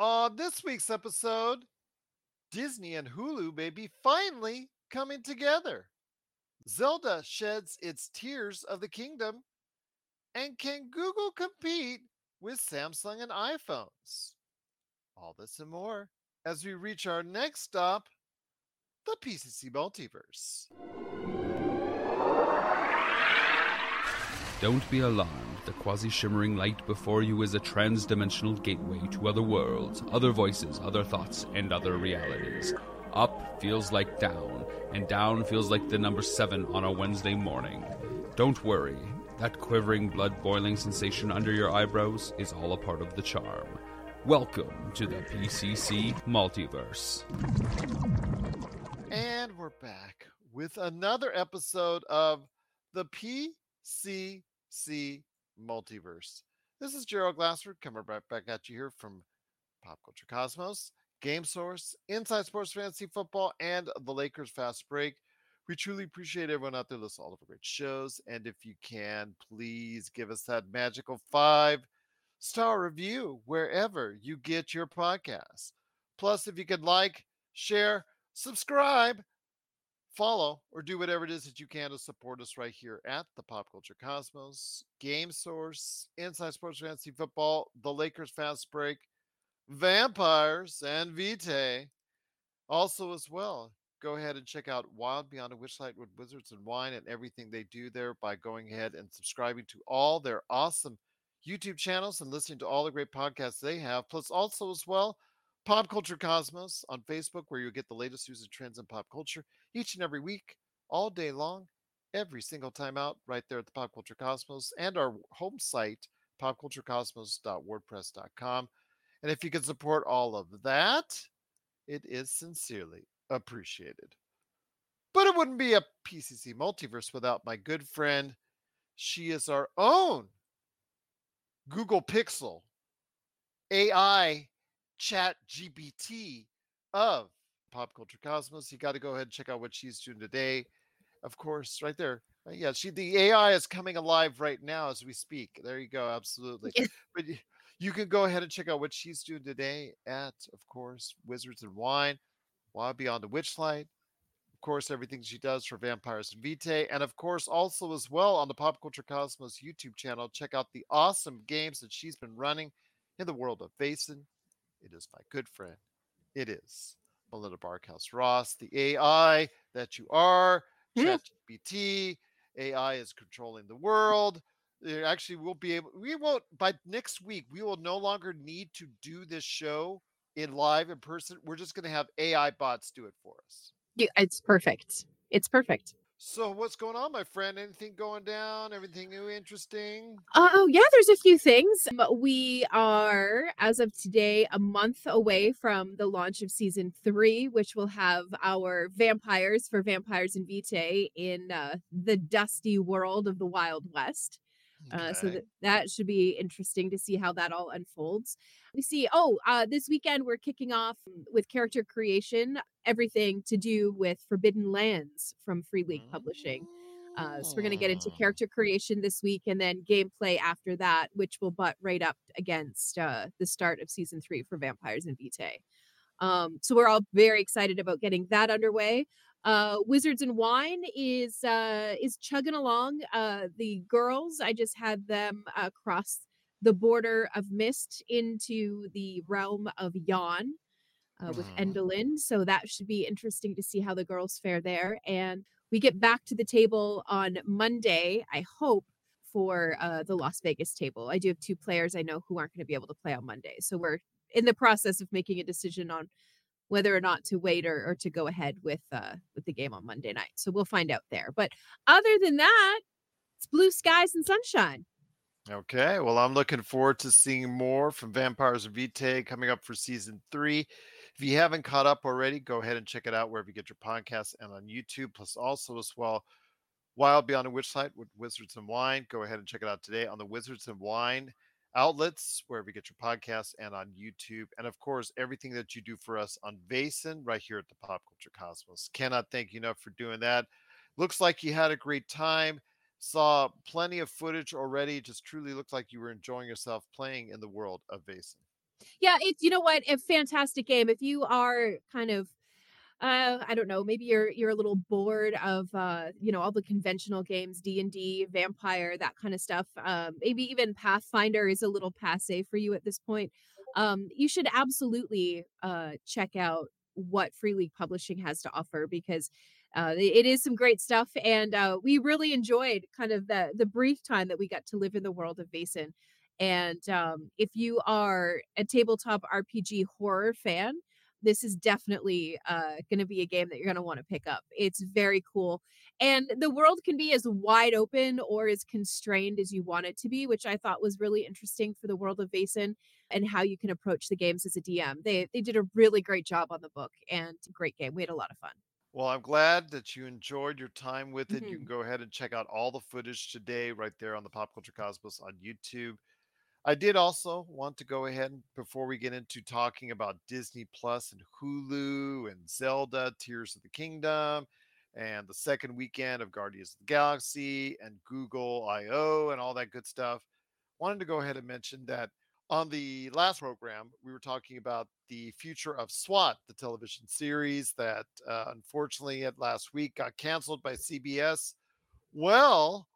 On this week's episode, Disney and Hulu may be finally coming together. Zelda sheds its tears of the kingdom. And can Google compete with Samsung and iPhones? All this and more as we reach our next stop, the PCC Multiverse. Don't be alarmed. The quasi shimmering light before you is a trans dimensional gateway to other worlds, other voices, other thoughts, and other realities. Up feels like down, and down feels like the number seven on a Wednesday morning. Don't worry, that quivering, blood boiling sensation under your eyebrows is all a part of the charm. Welcome to the PCC Multiverse. And we're back with another episode of the PCC Multiverse. This is Gerald Glassford coming right back at you here from Pop Culture Cosmos, Game Source, Inside Sports Fantasy Football, and the Lakers Fast Break. We truly appreciate everyone out there listening to all of our great shows. And if you can, please give us that magical five star review wherever you get your podcasts. Plus, if you could like, share, subscribe, follow, or do whatever it is that you can to support us right here at the Pop Culture Cosmos, Game Source, Inside Sports Fantasy Football, The Lakers Fast Break, Vampires, and Vitae. Also, as well, go ahead and check out Wild Beyond a Witchlight with Wizards and Wine and everything they do there by going ahead and subscribing to all their awesome YouTube channels and listening to all the great podcasts they have. Plus, also as well, Pop Culture Cosmos on Facebook, where you'll get the latest news and trends in pop culture each and every week, all day long, every single time out, right there at the Pop Culture Cosmos and our home site, popculturecosmos.wordpress.com. And if you could support all of that, it is sincerely appreciated. But it wouldn't be a PCC multiverse without my good friend. She is our own Google Pixel AI chat GPT of Pop Culture Cosmos. You got to go ahead and check out what she's doing today. Of course, right there. Uh, Yeah, she the AI is coming alive right now as we speak. There you go, absolutely. But you can go ahead and check out what she's doing today at, of course, Wizards and Wine, Wild Beyond the Witchlight. Of course, everything she does for Vampires and Vitae, and of course, also as well on the Pop Culture Cosmos YouTube channel. Check out the awesome games that she's been running in the world of Vaesen. It is my good friend. It is Melinda Barkhouse Ross, the AI that you are. ChatGPT. AI is controlling the world. There actually will be able. We won't by next week. We will no longer need to do this show in live in person. We're just going to have AI bots do it for us. Yeah, it's perfect. It's perfect. So what's going on, my friend? Anything going down? Everything new, interesting? Oh, yeah, there's a few things. We are, as of today, a month away from the launch of season three, which will have our vampires for Vampires and Vitae in uh, the dusty world of the Wild West. Uh, so Okay. that, that should be interesting to see how that all unfolds. We see, oh, uh, this weekend we're kicking off with character creation, everything to do with Forbidden Lands from Free League Publishing. Uh, so we're going to get into Mm. character creation this week and then gameplay after that, which will butt right up against uh, the start of season three for Vampires and Vitae. Um, so we're all very excited about getting that underway. Uh, Wizards and Wine is uh, is chugging along. Uh, the girls, I just had them uh, cross the border of Mist into the realm of Yon uh, with Mhm. Endelyn. So that should be interesting to see how the girls fare there. And we get back to the table on Monday, I hope, for uh, the Las Vegas table. I do have two players I know who aren't going to be able to play on Monday. So we're in the process of making a decision on whether or not to wait or, or to go ahead with uh, with the game on Monday night. So we'll find out there. But other than that, it's blue skies and sunshine. Okay, well, I'm looking forward to seeing more from Vampires of Vitae coming up for season three. If you haven't caught up already, go ahead and check it out wherever you get your podcasts and on YouTube. Plus, also as well, Wild Beyond a Witchlight with Wizards and Wine. Go ahead and check it out today on the Wizards and Wine outlets, wherever you get your podcasts and on YouTube. And of course, everything that you do for us on Vaesen right here at the Pop Culture Cosmos. Cannot thank you enough for doing that. Looks like you had a great time saw plenty of footage already. Just truly looked like you were enjoying yourself playing in the world of Vaesen. Yeah, it's you know what? A fantastic game. If you are kind of uh I don't know, maybe you're you're a little bored of uh, you know, all the conventional games, D&D, Vampire, that kind of stuff. Um maybe even Pathfinder is a little passe for you at this point. Um you should absolutely uh check out what Free League Publishing has to offer because uh, it is some great stuff, and uh, we really enjoyed kind of the the brief time that we got to live in the world of Vaesen. And um, if you are a tabletop RPG horror fan, this is definitely uh, going to be a game that you're going to want to pick up. It's very cool. And the world can be as wide open or as constrained as you want it to be, which I thought was really interesting for the world of Vaesen and how you can approach the games as a DM. They they did a really great job on the book and great game. We had a lot of fun. Well, I'm glad that you enjoyed your time with it. You Mhm. can go ahead and check out all the footage today right there on the Pop Culture Cosmos on YouTube. I did also want to go ahead and before we get into talking about Disney Plus and Hulu and Zelda Tears of the Kingdom and the second weekend of Guardians of the Galaxy and Google I/O and all that good stuff. Wanted to go ahead and mention that on the last program we were talking about the future of SWAT, the television series that uh, unfortunately at last week got canceled by CBS. Well,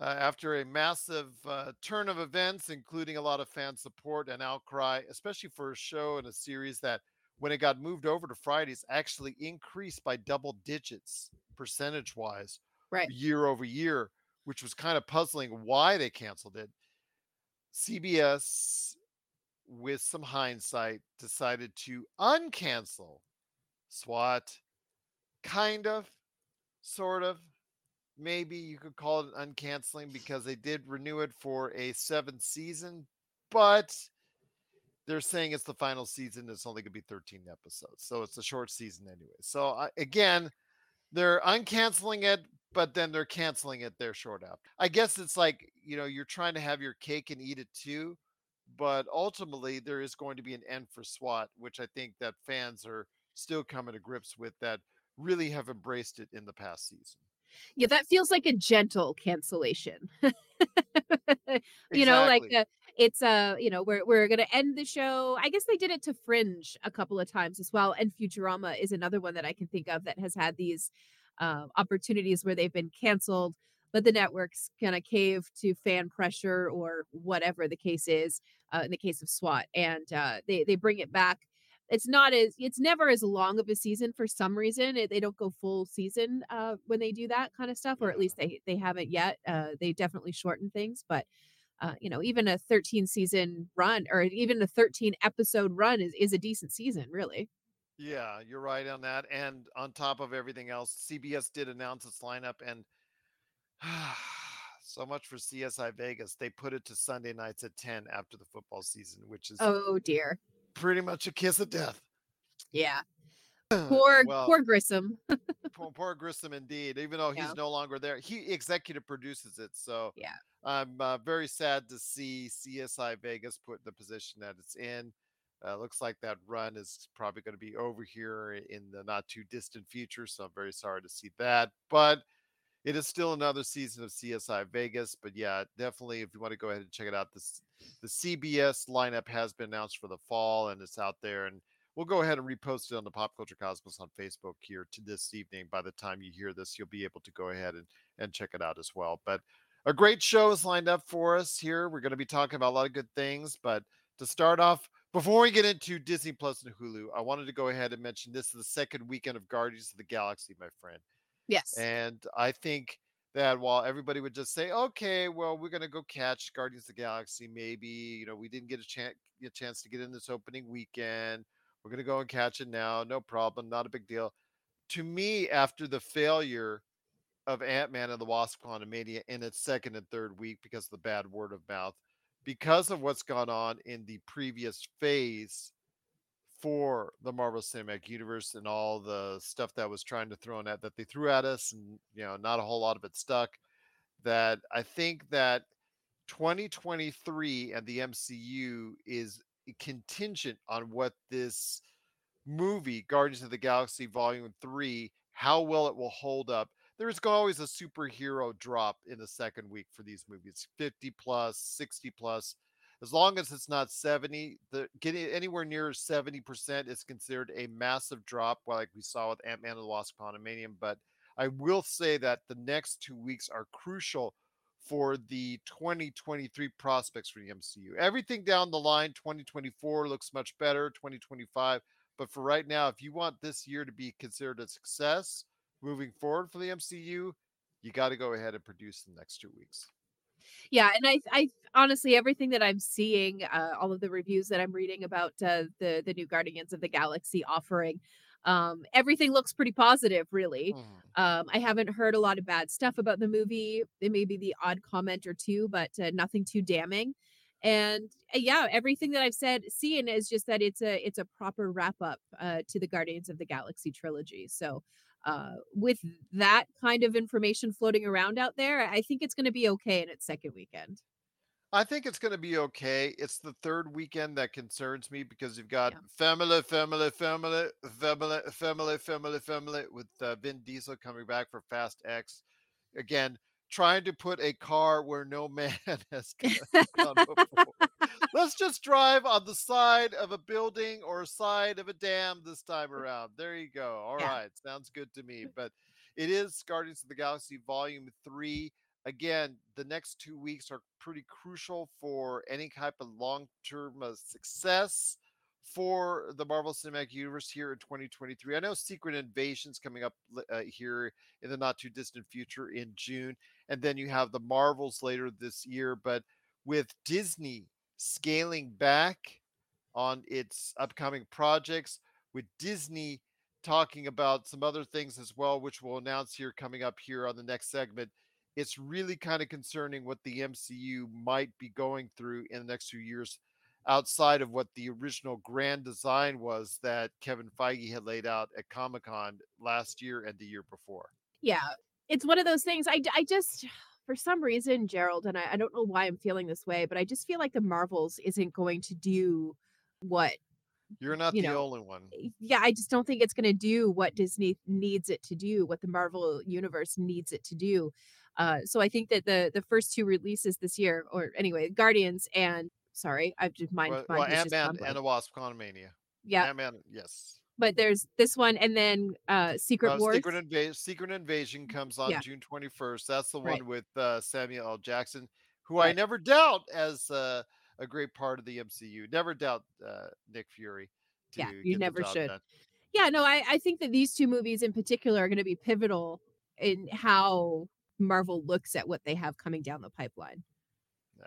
uh, after a massive uh, turn of events, including a lot of fan support and outcry, especially for a show and a series that, when it got moved over to Fridays, actually increased by double digits percentage wise Right. year over year, which was kind of puzzling why they canceled it. CBS, with some hindsight, decided to uncancel SWAT, kind of, sort of maybe you could call it an uncanceling because they did renew it for a seventh season, but they're saying it's the final season. It's only going to be 13 episodes. So it's a short season anyway. So I, again, they're uncanceling it, but then they're canceling it there short after. I guess it's like, you know, you're trying to have your cake and eat it too. But ultimately, there is going to be an end for SWAT, which I think that fans are still coming to grips with that really have embraced it in the past season. Yeah, that feels like a gentle cancellation. you know, like Exactly. uh, it's uh, you know, we're we're gonna end the show. I guess they did it to Fringe a couple of times as well, and Futurama is another one that I can think of that has had these uh, opportunities where they've been canceled, but the networks kind of cave to fan pressure or whatever the case is. Uh, in the case of SWAT, and uh, they they bring it back. It's not as it's never as long of a season for some reason. It, they don't go full season uh, when they do that kind of stuff, or at least they they haven't yet. Uh, they definitely shorten things, but uh, you know, even a 13 season run or even a 13 episode run is is a decent season, really. Yeah, you're right on that. And on top of everything else, CBS did announce its lineup, and so much for CSI Vegas. They put it to Sunday nights at 10 after the football season, which is Oh dear. Pretty much a kiss of death. Yeah. Poor well, poor Grissom. poor, poor Grissom indeed. Even though he's Yeah. no longer there, he executive produces it. So Yeah. I'm uh, very sad to see CSI Vegas put in the position that it's in. Uh, looks like that run is probably going to be over here in the not too distant future. So I'm very sorry to see that. But it is still another season of CSI Vegas. But yeah, definitely, if you want to go ahead and check it out, this the CBS lineup has been announced for the fall and it's out there. And we'll go ahead and repost it on the Pop Culture Cosmos on Facebook here to this evening. By the time you hear this, you'll be able to go ahead and, and check it out as well. But a great show is lined up for us here. We're going to be talking about a lot of good things. But to start off, before we get into Disney Plus and Hulu, I wanted to go ahead and mention this is the second weekend of Guardians of the Galaxy, my friend. Yes. And I think that while everybody would just say, okay, well, we're going to go catch Guardians of the Galaxy, maybe, you know, we didn't get a, chan- a chance to get in this opening weekend. We're going to go and catch it now. No problem. Not a big deal. To me, after the failure of Ant Man and the Wasp Quantumania in its second and third week because of the bad word of mouth, because of what's gone on in the previous phase for the Marvel Cinematic Universe and all the stuff that was trying to throw at that they threw at us, and you know, not a whole lot of it stuck. That I think that 2023 and the MCU is contingent on what this movie, Guardians of the Galaxy Volume 3, how well it will hold up. There's always a superhero drop in the second week for these movies 50 plus, 60 plus. As long as it's not 70, the getting anywhere near 70% is considered a massive drop, like we saw with Ant Man and the Wasp Quantumanium. But I will say that the next two weeks are crucial for the 2023 prospects for the MCU. Everything down the line, 2024 looks much better, 2025. But for right now, if you want this year to be considered a success moving forward for the MCU, you got to go ahead and produce the next two weeks. Yeah, and I, I honestly everything that I'm seeing, uh, all of the reviews that I'm reading about uh, the the new Guardians of the Galaxy offering, um, everything looks pretty positive, really. Mm. Um, I haven't heard a lot of bad stuff about the movie. There may be the odd comment or two, but uh, nothing too damning. And uh, yeah, everything that I've said, seen is just that it's a it's a proper wrap up uh, to the Guardians of the Galaxy trilogy. So uh, with that kind of information floating around out there, I think it's going to be okay in its second weekend. I think it's going to be okay. It's the third weekend that concerns me because you've got Yeah. family, family, family, family, family, family, family with uh, Vin Diesel coming back for Fast X. Again, trying to put a car where no man has gone before. Let's just drive on the side of a building or side of a dam this time around. There you go. All right, Yeah. sounds good to me. But it is Guardians of the Galaxy Volume 3 again, the next two weeks are pretty crucial for any type of long term uh, success for the Marvel Cinematic Universe here in 2023. I know Secret Invasion's coming up uh, here in the not too distant future in June, and then you have the Marvels later this year. But with Disney scaling back on its upcoming projects, with Disney talking about some other things as well, which we'll announce here coming up here on the next segment it's really kind of concerning what the MCU might be going through in the next few years outside of what the original grand design was that Kevin Feige had laid out at Comic Con last year and the year before. Yeah, it's one of those things. I, I just, for some reason, Gerald, and I, I don't know why I'm feeling this way, but I just feel like the Marvels isn't going to do what You're not You the know, only one. yeah, I just don't think it's going to do what Disney needs it to do, what the Marvel universe needs it to do. Uh, so I think that the the first two releases this year, or anyway, Guardians and sorry, I've just mind Well, well Ant Man and the Wasp Quantumania. yeah, Ant Man, yes. But there's this one and then uh Secret Uh, Wars. Secret, Inva- Secret Invasion comes on Yeah. June 21st. That's the Right. one with uh, Samuel L. Jackson, who I never doubt as uh, a great part of the MCU. Never doubt uh, Nick Fury. To Yeah, you never should. done. yeah no I, I think that these two movies in particular are going to be pivotal in how marvel looks at what they have coming down the pipeline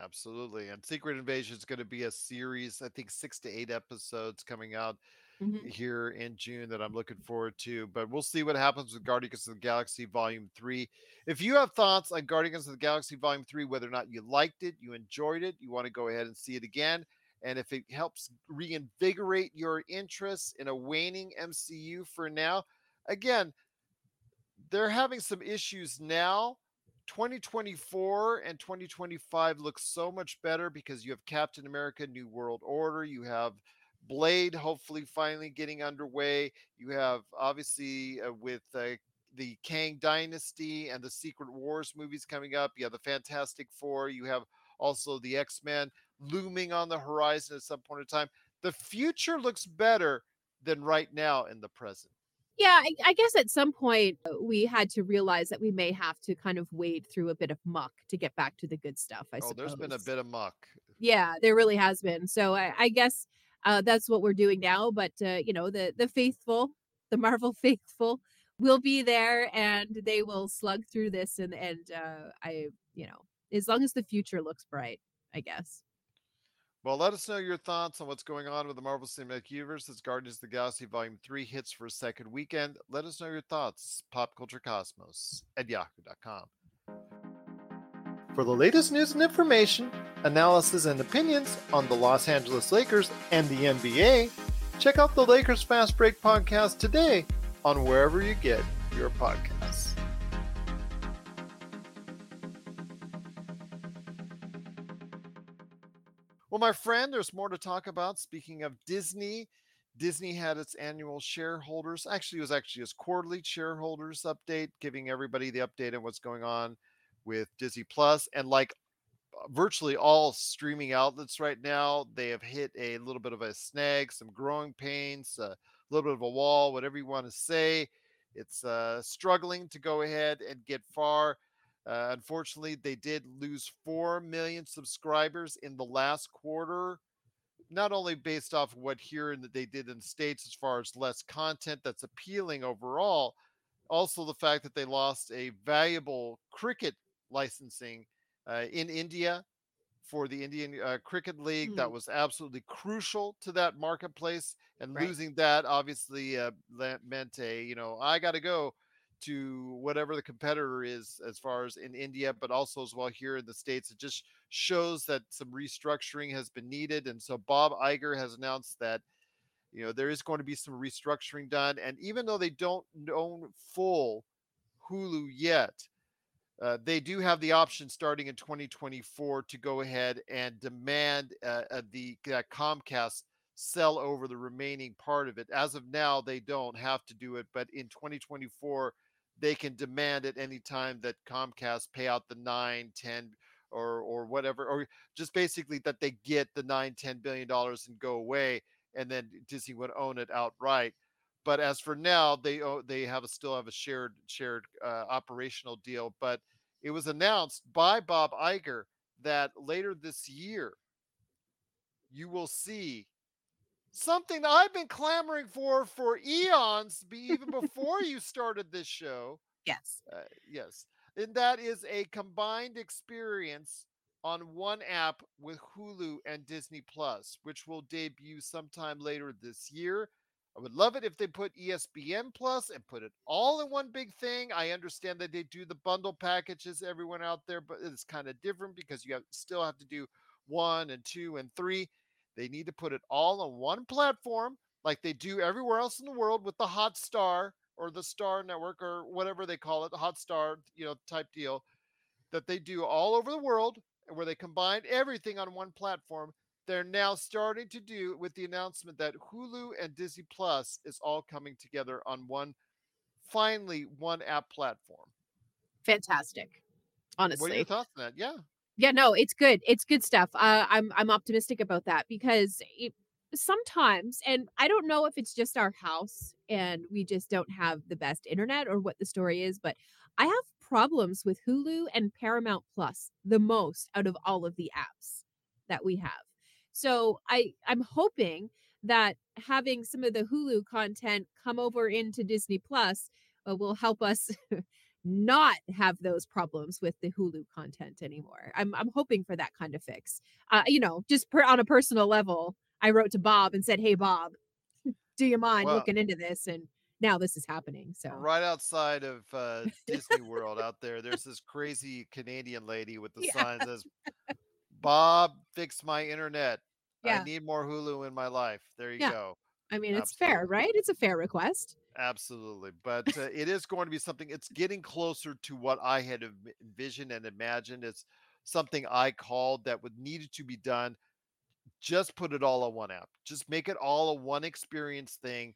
Absolutely. And Secret Invasion is going to be a series, I think six to eight episodes coming out Mhm. here in June that I'm looking forward to. But we'll see what happens with Guardians of the Galaxy Volume 3. If you have thoughts on Guardians of the Galaxy Volume 3, whether or not you liked it, you enjoyed it, you want to go ahead and see it again, and if it helps reinvigorate your interest in a waning MCU for now, again, they're having some issues now. 2024 and 2025 look so much better because you have Captain America New World Order, you have Blade hopefully finally getting underway. You have obviously uh, with uh, the Kang Dynasty and the Secret Wars movies coming up. You have the Fantastic Four. You have also the X Men looming on the horizon at some point in time. The future looks better than right now in the present. yeah I, I guess at some point uh, we had to realize that we may have to kind of wade through a bit of muck to get back to the good stuff i oh, suppose there's been a bit of muck. yeah there really has been so i, I guess uh, that's what we're doing now but uh, you know the the faithful the marvel faithful will be there and they will slug through this and and uh, i you know as long as the future looks bright i guess Well, let us know your thoughts on what's going on with the Marvel Cinematic Universe as Guardians of the Galaxy Volume 3 hits for a second weekend. Let us know your thoughts. Popculturecosmos at yahoo.com. For the latest news and information, analysis and opinions on the Los Angeles Lakers and the NBA, check out the Lakers Fast Break podcast today on wherever you get your podcasts. Well, my friend, there's more to talk about. Speaking of Disney, Disney had its annual shareholders. Actually, it was actually its quarterly shareholders update, giving everybody the update on what's going on with Disney And like virtually all streaming outlets right now. They have hit a little bit of a snag, some growing pains, a little bit of a wall, whatever you want to say. It's uh, struggling to go ahead and get far. Uh, unfortunately, they did lose 4 million subscribers in the last quarter, not only based off what here and that they did in the States as far as less content that's appealing overall, also the fact that they lost a valuable cricket licensing uh, in India for the Indian uh, Cricket League. That Mhm. was absolutely crucial to that marketplace, and Right. losing that obviously uh, meant a you know I got to go to whatever the competitor is as far as in India, but also as well here in the states. It just shows that some restructuring has been needed, and so Bob Iger has announced that you know there is going to be some restructuring done, and even though they don't own full Hulu yet. Uh, they do have the option starting in 2024 to go ahead and demand uh, uh, the uh, Comcast sell over the remaining part of it. As of now, they don't have to do it, but in 2024, they can demand at any time that Comcast pay out the nine, 10, or or whatever, or just basically that they get the nine, 10 billion dollars and go away, and then Disney would own it outright. But as for now, they they have a, still have a shared shared uh, operational deal. But it was announced by Bob Iger that later this year you will see something that I've been clamoring for for eons, be even before you started this show. Yes. Uh, yes, and that is a combined experience on one app with Hulu and Disney Plus, which will debut sometime later this year. I would love it if they put ESPN Plus and put it all in one big thing. I understand that they do the bundle packages, everyone out there, but it's kind of different because you have, still have to do one and two and three. They need to put it all on one platform, like they do everywhere else in the world with the Hotstar or the Star Network or whatever they call it, the Hotstar, you know, type deal that they do all over the world, where they combine everything on one platform. They're now starting to do with the announcement that Hulu and Disney Plus is all coming together on one, finally one app platform. Fantastic. honestly. What are your thoughts on that? Yeah. yeah no it's good it's good stuff uh, i'm i'm optimistic about that because it, sometimes and i don't know if it's just our house and we just don't have the best internet or what the story is but i have problems with hulu and paramount plus the most out of all of the apps that we have so i i'm hoping that having some of the hulu content come over into disney plus uh, will help us not have those problems with the Hulu content anymore. I'm I'm hoping for that kind of fix. Uh, you know, just per, on a personal level, I wrote to Bob and said, "Hey, Bob, do you mind Well- looking into this?" And now this is happening. So Right outside of uh, Disney World out there, there's this crazy Canadian lady with the Yeah. sign that says, Bob, fix my internet. Yeah. I need more Hulu in my life. There you Yeah. go. I mean, it's fair, right? It's a fair request. Absolutely. But uh, it is going to be something, it's getting closer to what I had envisioned and imagined. It's something I called that would needed to be done. Just put it all on one app. Just make it all a one experience thing.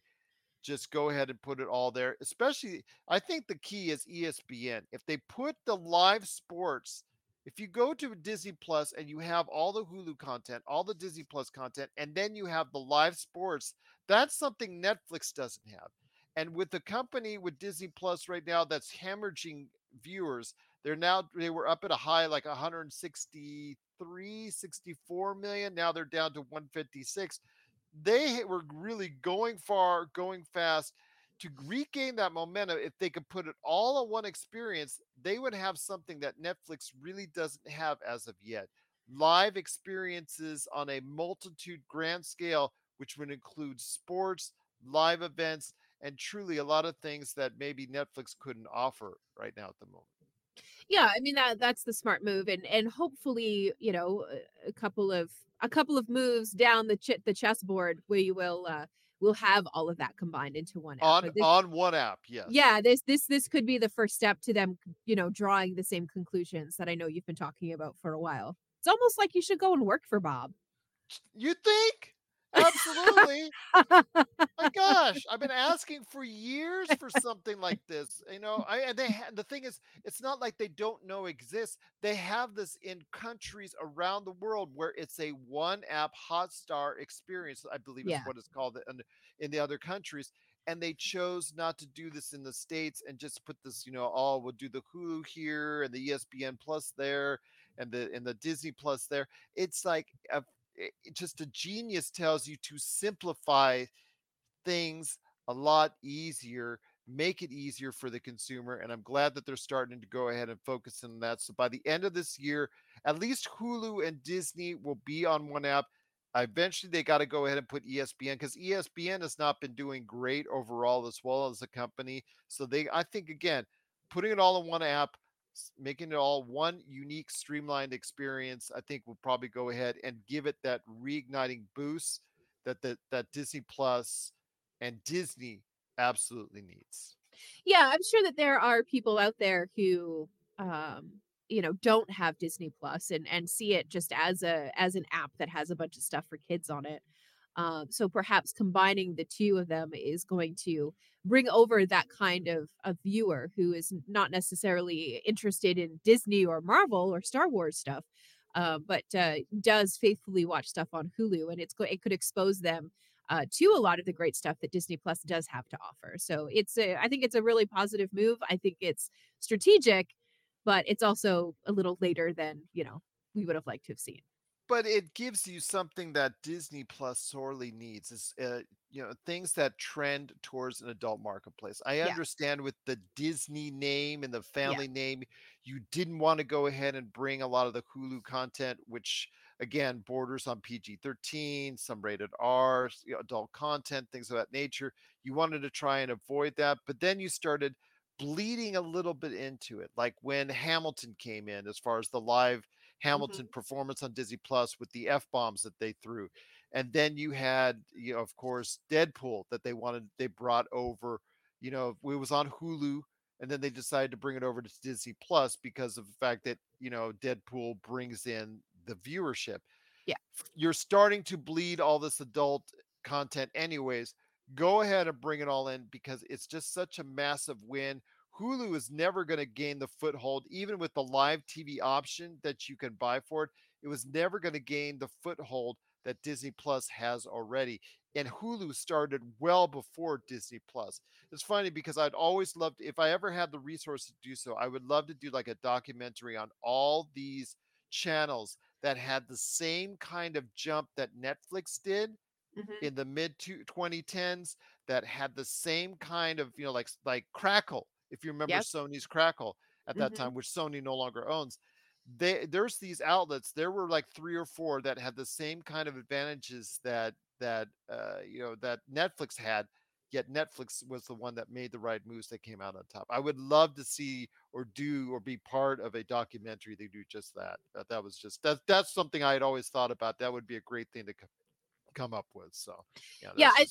Just go ahead and put it all there. Especially, I think the key is ESPN. If they put the live sports, if you go to Disney Plus and you have all the Hulu content, all the Disney Plus content, and then you have the live sports, that's something Netflix doesn't have. And with the company with Disney Plus right now that's hemorrhaging viewers, they're now they were up at a high like 163, 64 million. Now they're down to 156. They were really going far, going fast to regain that momentum. If they could put it all in one experience, they would have something that Netflix really doesn't have as of yet. Live experiences on a multitude grand scale, which would include sports, live events, and truly a lot of things that maybe Netflix couldn't offer right now at the moment. Yeah, I mean that that's the smart move, and and hopefully, you know, a, couple of a couple of moves down the ch- the chessboard, we will uh, will have all of that combined into one app. On this- on one app, yes. yeah this this this could be the first step to them you know drawing the same conclusions that i know you've been talking about for a while it's almost like you should go and work for bob You think? Absolutely. My gosh, I've been asking for years for something like this. You know, I and they ha- the thing is, it's not like they don't know exists. They have this in countries around the world where it's a one app Hotstar experience. I believe is Yeah. what it's called in, in the other countries. And they chose not to do this in the states and just put this, you know, oh, we'll do the Hulu here and the ESPN Plus there and the and the Disney Plus there. It's like a it just a genius tells you to simplify things a lot easier make it easier for the consumer and i'm glad that they're starting to go ahead and focus on that. So by the end of this year at least hulu and disney will be on one app. Eventually they got to go ahead and put espn because espn has not been doing great overall as well as a company. So they i think again putting it all in one app making it all one unique streamlined experience i think will probably go ahead and give it that reigniting boost that that, that disney plus and disney absolutely needs yeah, I'm sure that there are people out there who um you know don't have Disney Plus and and see it just as a as an app that has a bunch of stuff for kids on it. Um so perhaps combining the two of them is going to bring over that kind of a viewer who is not necessarily interested in Disney or Marvel or Star Wars stuff. Uh, but uh, does faithfully watch stuff on Hulu, and it's go- it could expose them uh, to a lot of the great stuff that Disney Plus does have to offer. So it's a, I think it's a really positive move. I think it's strategic, but it's also a little later than you know we would have liked to have seen. But it gives you something that Disney Plus sorely needs is uh, you know things that trend towards an adult marketplace. I Yeah, understand with the Disney name and the yeah, family name, you didn't want to go ahead and bring a lot of the Hulu content, which again borders on PG-13, some rated R, you know, adult content, things of that nature. You wanted to try and avoid that, but then you started bleeding a little bit into it, like when Hamilton came in, as far as the live hmm Hamilton performance on Disney Plus with the F bombs that they threw. And then you had, you know, of course, Deadpool that they wanted, they brought over, you know, it was on Hulu. And then they decided to bring it over to Disney Plus because of the fact that, you know, Deadpool brings in the viewership. yeah, You're starting to bleed all this adult content, anyways. Go ahead and bring it all in because it's just such a massive win. Hulu is never going to gain the foothold, even with the live TV option that you can buy for it. It was never going to gain the foothold that Disney Plus has already. And Hulu started well before Disney Plus. It's funny because I'd always loved, if I ever had the resource to do so, I would love to do like a documentary on all these channels that had the same kind of jump that Netflix did hmm in the mid two- 2010s that had the same kind of you know like like crackle if you remember yep, sony's crackle at that hmm time which sony no longer owns they there's these outlets there were like three or four that had the same kind of advantages that that uh you know that netflix had yet netflix was the one that made the right moves that came out on top i would love to see or do or be part of a documentary they do just that that, that was just that that's something i had always thought about that would be a great thing to co- come up with so yeah yeah. I,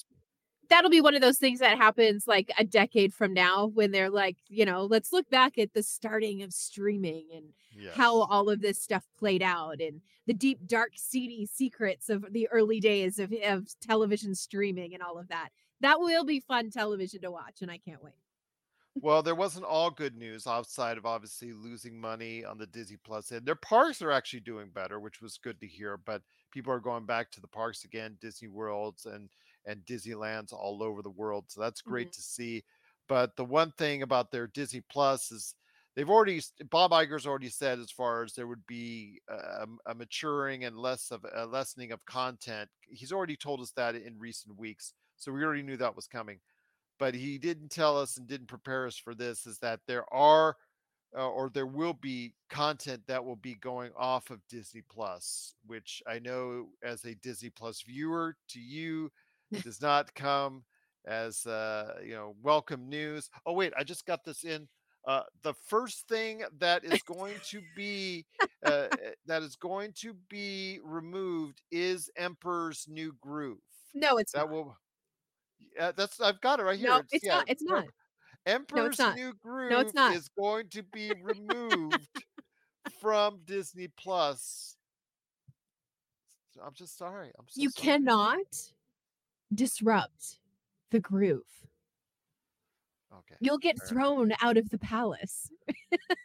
that'll be one of those things that happens like a decade from now when they're like, you know, let's look back at the starting of streaming and how all of this stuff played out and the deep, dark, seedy secrets of the early days of, of television streaming and all of that. That will be fun television to watch, and I can't wait. Well, there wasn't all good news outside of obviously losing money on the Disney Plus end. Their parks are actually doing better, which was good to hear. But people are going back to the parks again, Disney Worlds and and Disneylands all over the world. So that's great to see. But the one thing about their Disney Plus is they've already Bob Iger's already said as far as there would be a, a maturing and less of a lessening of content. He's already told us that in recent weeks, so we already knew that was coming but he didn't tell us and didn't prepare us for this is that there are uh, or there will be content that will be going off of Disney Plus, which I know as a Disney Plus viewer to you does not come as uh, you know welcome news. Oh wait, I just got this in. Uh, the first thing that is going to be uh, eh, that is going to be removed is Emperor's New Groove. No, it's That not. will yeah, that's I've got it right here. No, It's it's yeah, not. It's not. No, it's Emperor's not. New No, it's Groove not. is going to be removed from Disney Plus. I'm just sorry. I'm so you sorry. cannot disrupt the groove. Okay. You'll get thrown out of the palace.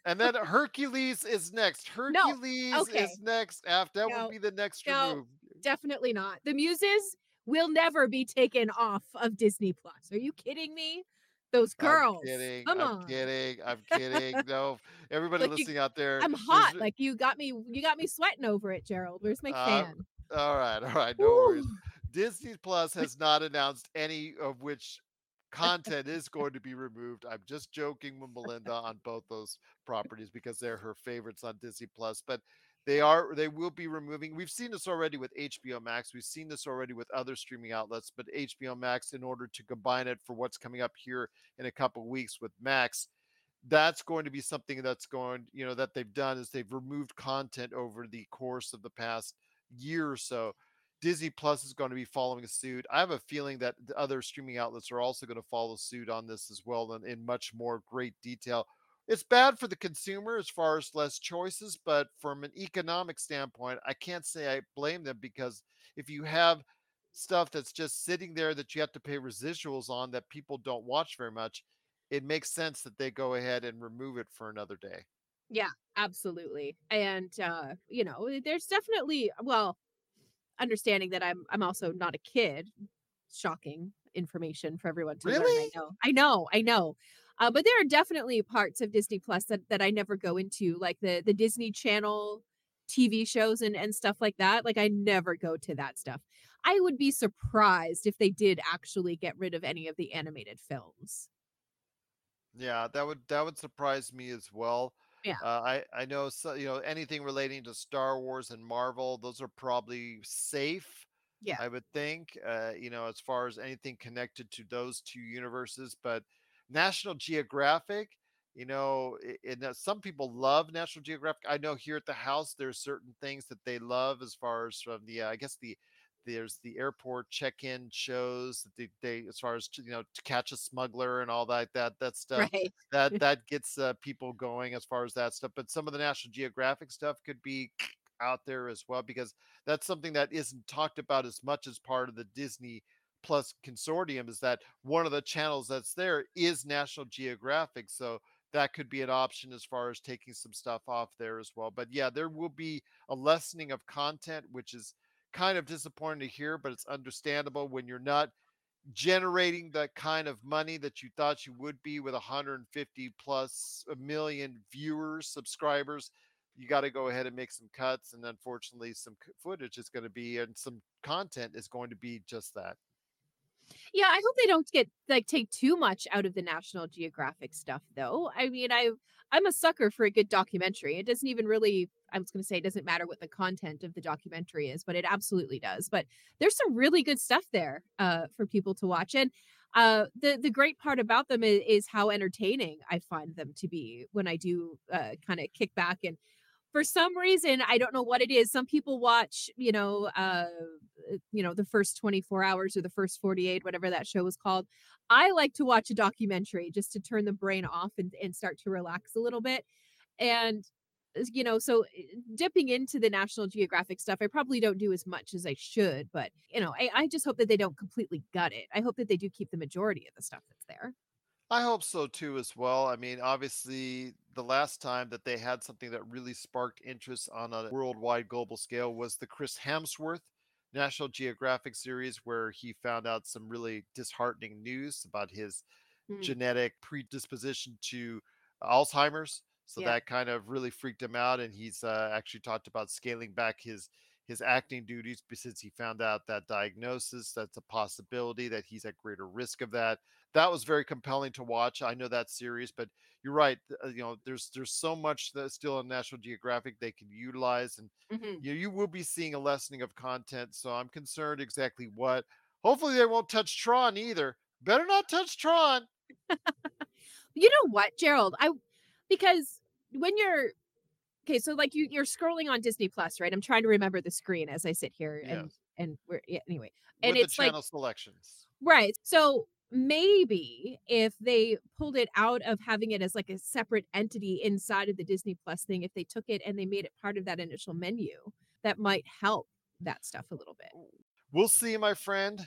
And then Hercules is next. Hercules okay. is next. After that No, would be the next no. remove. Definitely not. The muses will never be taken off of Disney Plus. Are you kidding me? Those girls. I'm kidding. Come I'm on. kidding. I'm kidding. No, everybody Like, you- listening out there. I'm hot. Like you got me you got me sweating over it, Gerald. Where's my Uh, fan? all right, all right, no worries. Disney Plus has not announced any of which content is going to be removed. I'm just joking with Melinda on both those properties because they're her favorites on Disney Plus, but they are they will be removing. We've seen this already with HBO Max. We've seen this already with other streaming outlets, but HBO Max in order to combine it for what's coming up here in a couple weeks with Max, that's going to be something that's going, you know, that they've done is they've removed content over the course of the past year or so. Disney Plus is going to be following suit. I have a feeling that the other streaming outlets are also going to follow suit on this as well and in much more great detail. It's bad for the consumer as far as less choices, but from an economic standpoint, I can't say I blame them because if you have stuff that's just sitting there that you have to pay residuals on that people don't watch very much, it makes sense that they go ahead and remove it for another day. Yeah, absolutely. And uh, you know, there's definitely well, understanding that I'm I'm also not a kid. Shocking information for everyone to learn. I know. I know. I know. Uh, but there are definitely parts of Disney Plus that, that I never go into, like the the Disney Channel TV shows and, and stuff like that. Like I never go to that stuff. I would be surprised if they did actually get rid of any of the animated films. Yeah, that would that would surprise me as well. Yeah. Uh, I I know so you know anything relating to Star Wars and Marvel, those are probably safe. Yeah. I would think. Uh, you know, as far as anything connected to those two universes, but National Geographic, you know, and some people love National Geographic. I know here at the house there's certain things that they love as far as from the uh, I guess the there's the airport check-in shows that they, they as far as you know to catch a smuggler and all that that that stuff Right. that that gets uh, people going as far as that stuff but some of the national geographic stuff could be out there as well because that's something that isn't talked about as much as part of the disney plus consortium is that one of the channels that's there is national geographic so that could be an option as far as taking some stuff off there as well but yeah there will be a lessening of content which is kind of disappointing to hear but it's understandable when you're not generating the kind of money that you thought you would be with 150 plus a million viewers, subscribers, you got to go ahead and make some cuts. And unfortunately, some footage is going to be and some content is going to be just that. Yeah, I hope they don't get like take too much out of the National Geographic stuff though. I mean, I I'm a sucker for a good documentary. It doesn't even really I was going to say it doesn't matter what the content of the documentary is, but it absolutely does. But there's some really good stuff there uh for people to watch and uh the the great part about them is, is how entertaining I find them to be when I do uh kind of kick back and for some reason i don't know what it is some people watch you know uh you know the first 24 hours or the first 48 whatever that show was called i like to watch a documentary just to turn the brain off and, and start to relax a little bit and you know so uh, dipping into the national geographic stuff i probably don't do as much as i should but you know I, I just hope that they don't completely gut it i hope that they do keep the majority of the stuff that's there I hope so too, as well. I mean, obviously, the last time that they had something that really sparked interest on a worldwide global scale was the Chris Hemsworth National Geographic series, where he found out some really disheartening news about his Hmm. genetic predisposition to Alzheimer's. So Yeah. that kind of really freaked him out, and he's uh, actually talked about scaling back his his acting duties since he found out that diagnosis. That's a possibility that he's at greater risk of that. That was very compelling to watch. I know that series, but you're right. uh, you know, there's there's so much that's still on National Geographic they can utilize, and Mhm. you you will be seeing a lessening of content. So I'm concerned exactly what. Hopefully they won't touch Tron either. Better not touch Tron. you know what gerald i because when you're okay so like you you're scrolling on disney plus right i'm trying to remember the screen as i sit here and Yes. and we're yeah, anyway and with it's like channel selections. right so maybe if they pulled it out of having it as like a separate entity inside of the disney plus thing if they took it and they made it part of that initial menu that might help that stuff a little bit. We'll see, my friend.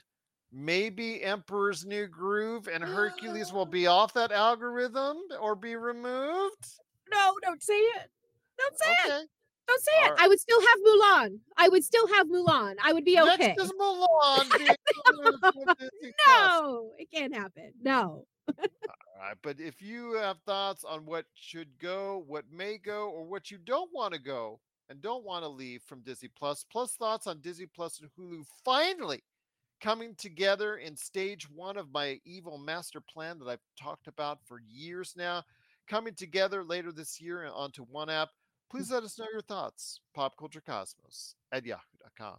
Maybe Emperor's New Groove and Hercules will be off that algorithm or be removed. No, don't say it. Don't say it. Don't say All it. right. I would still have Mulan. I would still have Mulan. I would be okay. Next is Mulan. being removed from Disney Plus. No, it can't happen. No. All right, but if you have thoughts on what should go, what may go, or what you don't want to go and don't want to leave from Disney Plus, plus thoughts on Disney Plus and Hulu finally coming together in stage one of my evil master plan that I've talked about for years now, coming together later this year uh, onto one app. Please mm. let us know your thoughts. Popculturecosmos at yahoo.com.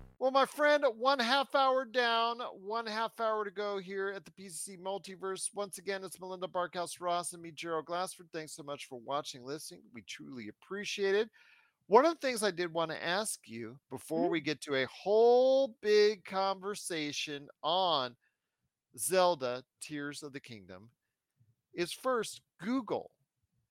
Well, my friend, one half hour down, one half hour to go here at the PCC Multiverse. Once again, it's Melinda Barkhouse Ross and me, Gerald Glassford. Thanks so much for watching, listening. We truly appreciate it. One of the things I did want to ask you before Mhm. we get to a whole big conversation on Zelda Tears of the Kingdom is first, Google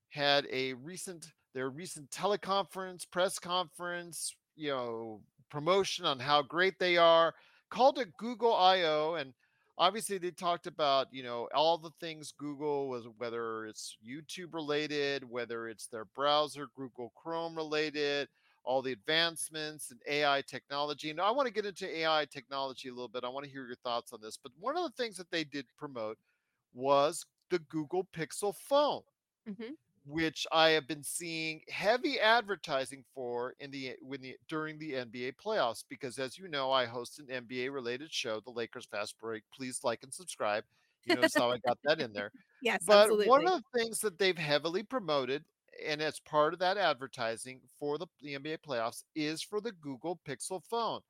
had a recent their recent teleconference, press conference, you know, promotion on how great they are, called it Google I/O and obviously they talked about, you know, all the things Google was whether it's YouTube related, whether it's their browser, Google Chrome related, all the advancements and AI technology. And I want to get into AI technology a little bit. I want to hear your thoughts on this. But one of the things that they did promote was the Google Pixel phone Mhm. Which I have been seeing heavy advertising for in the when the during the NBA playoffs because as you know I host an NBA related show the Lakers Fast Break. Please like and subscribe. You notice how I got that in there. Yes, but absolutely. one of the things that they've heavily promoted and as part of that advertising for the, the NBA playoffs is for the Google Pixel phone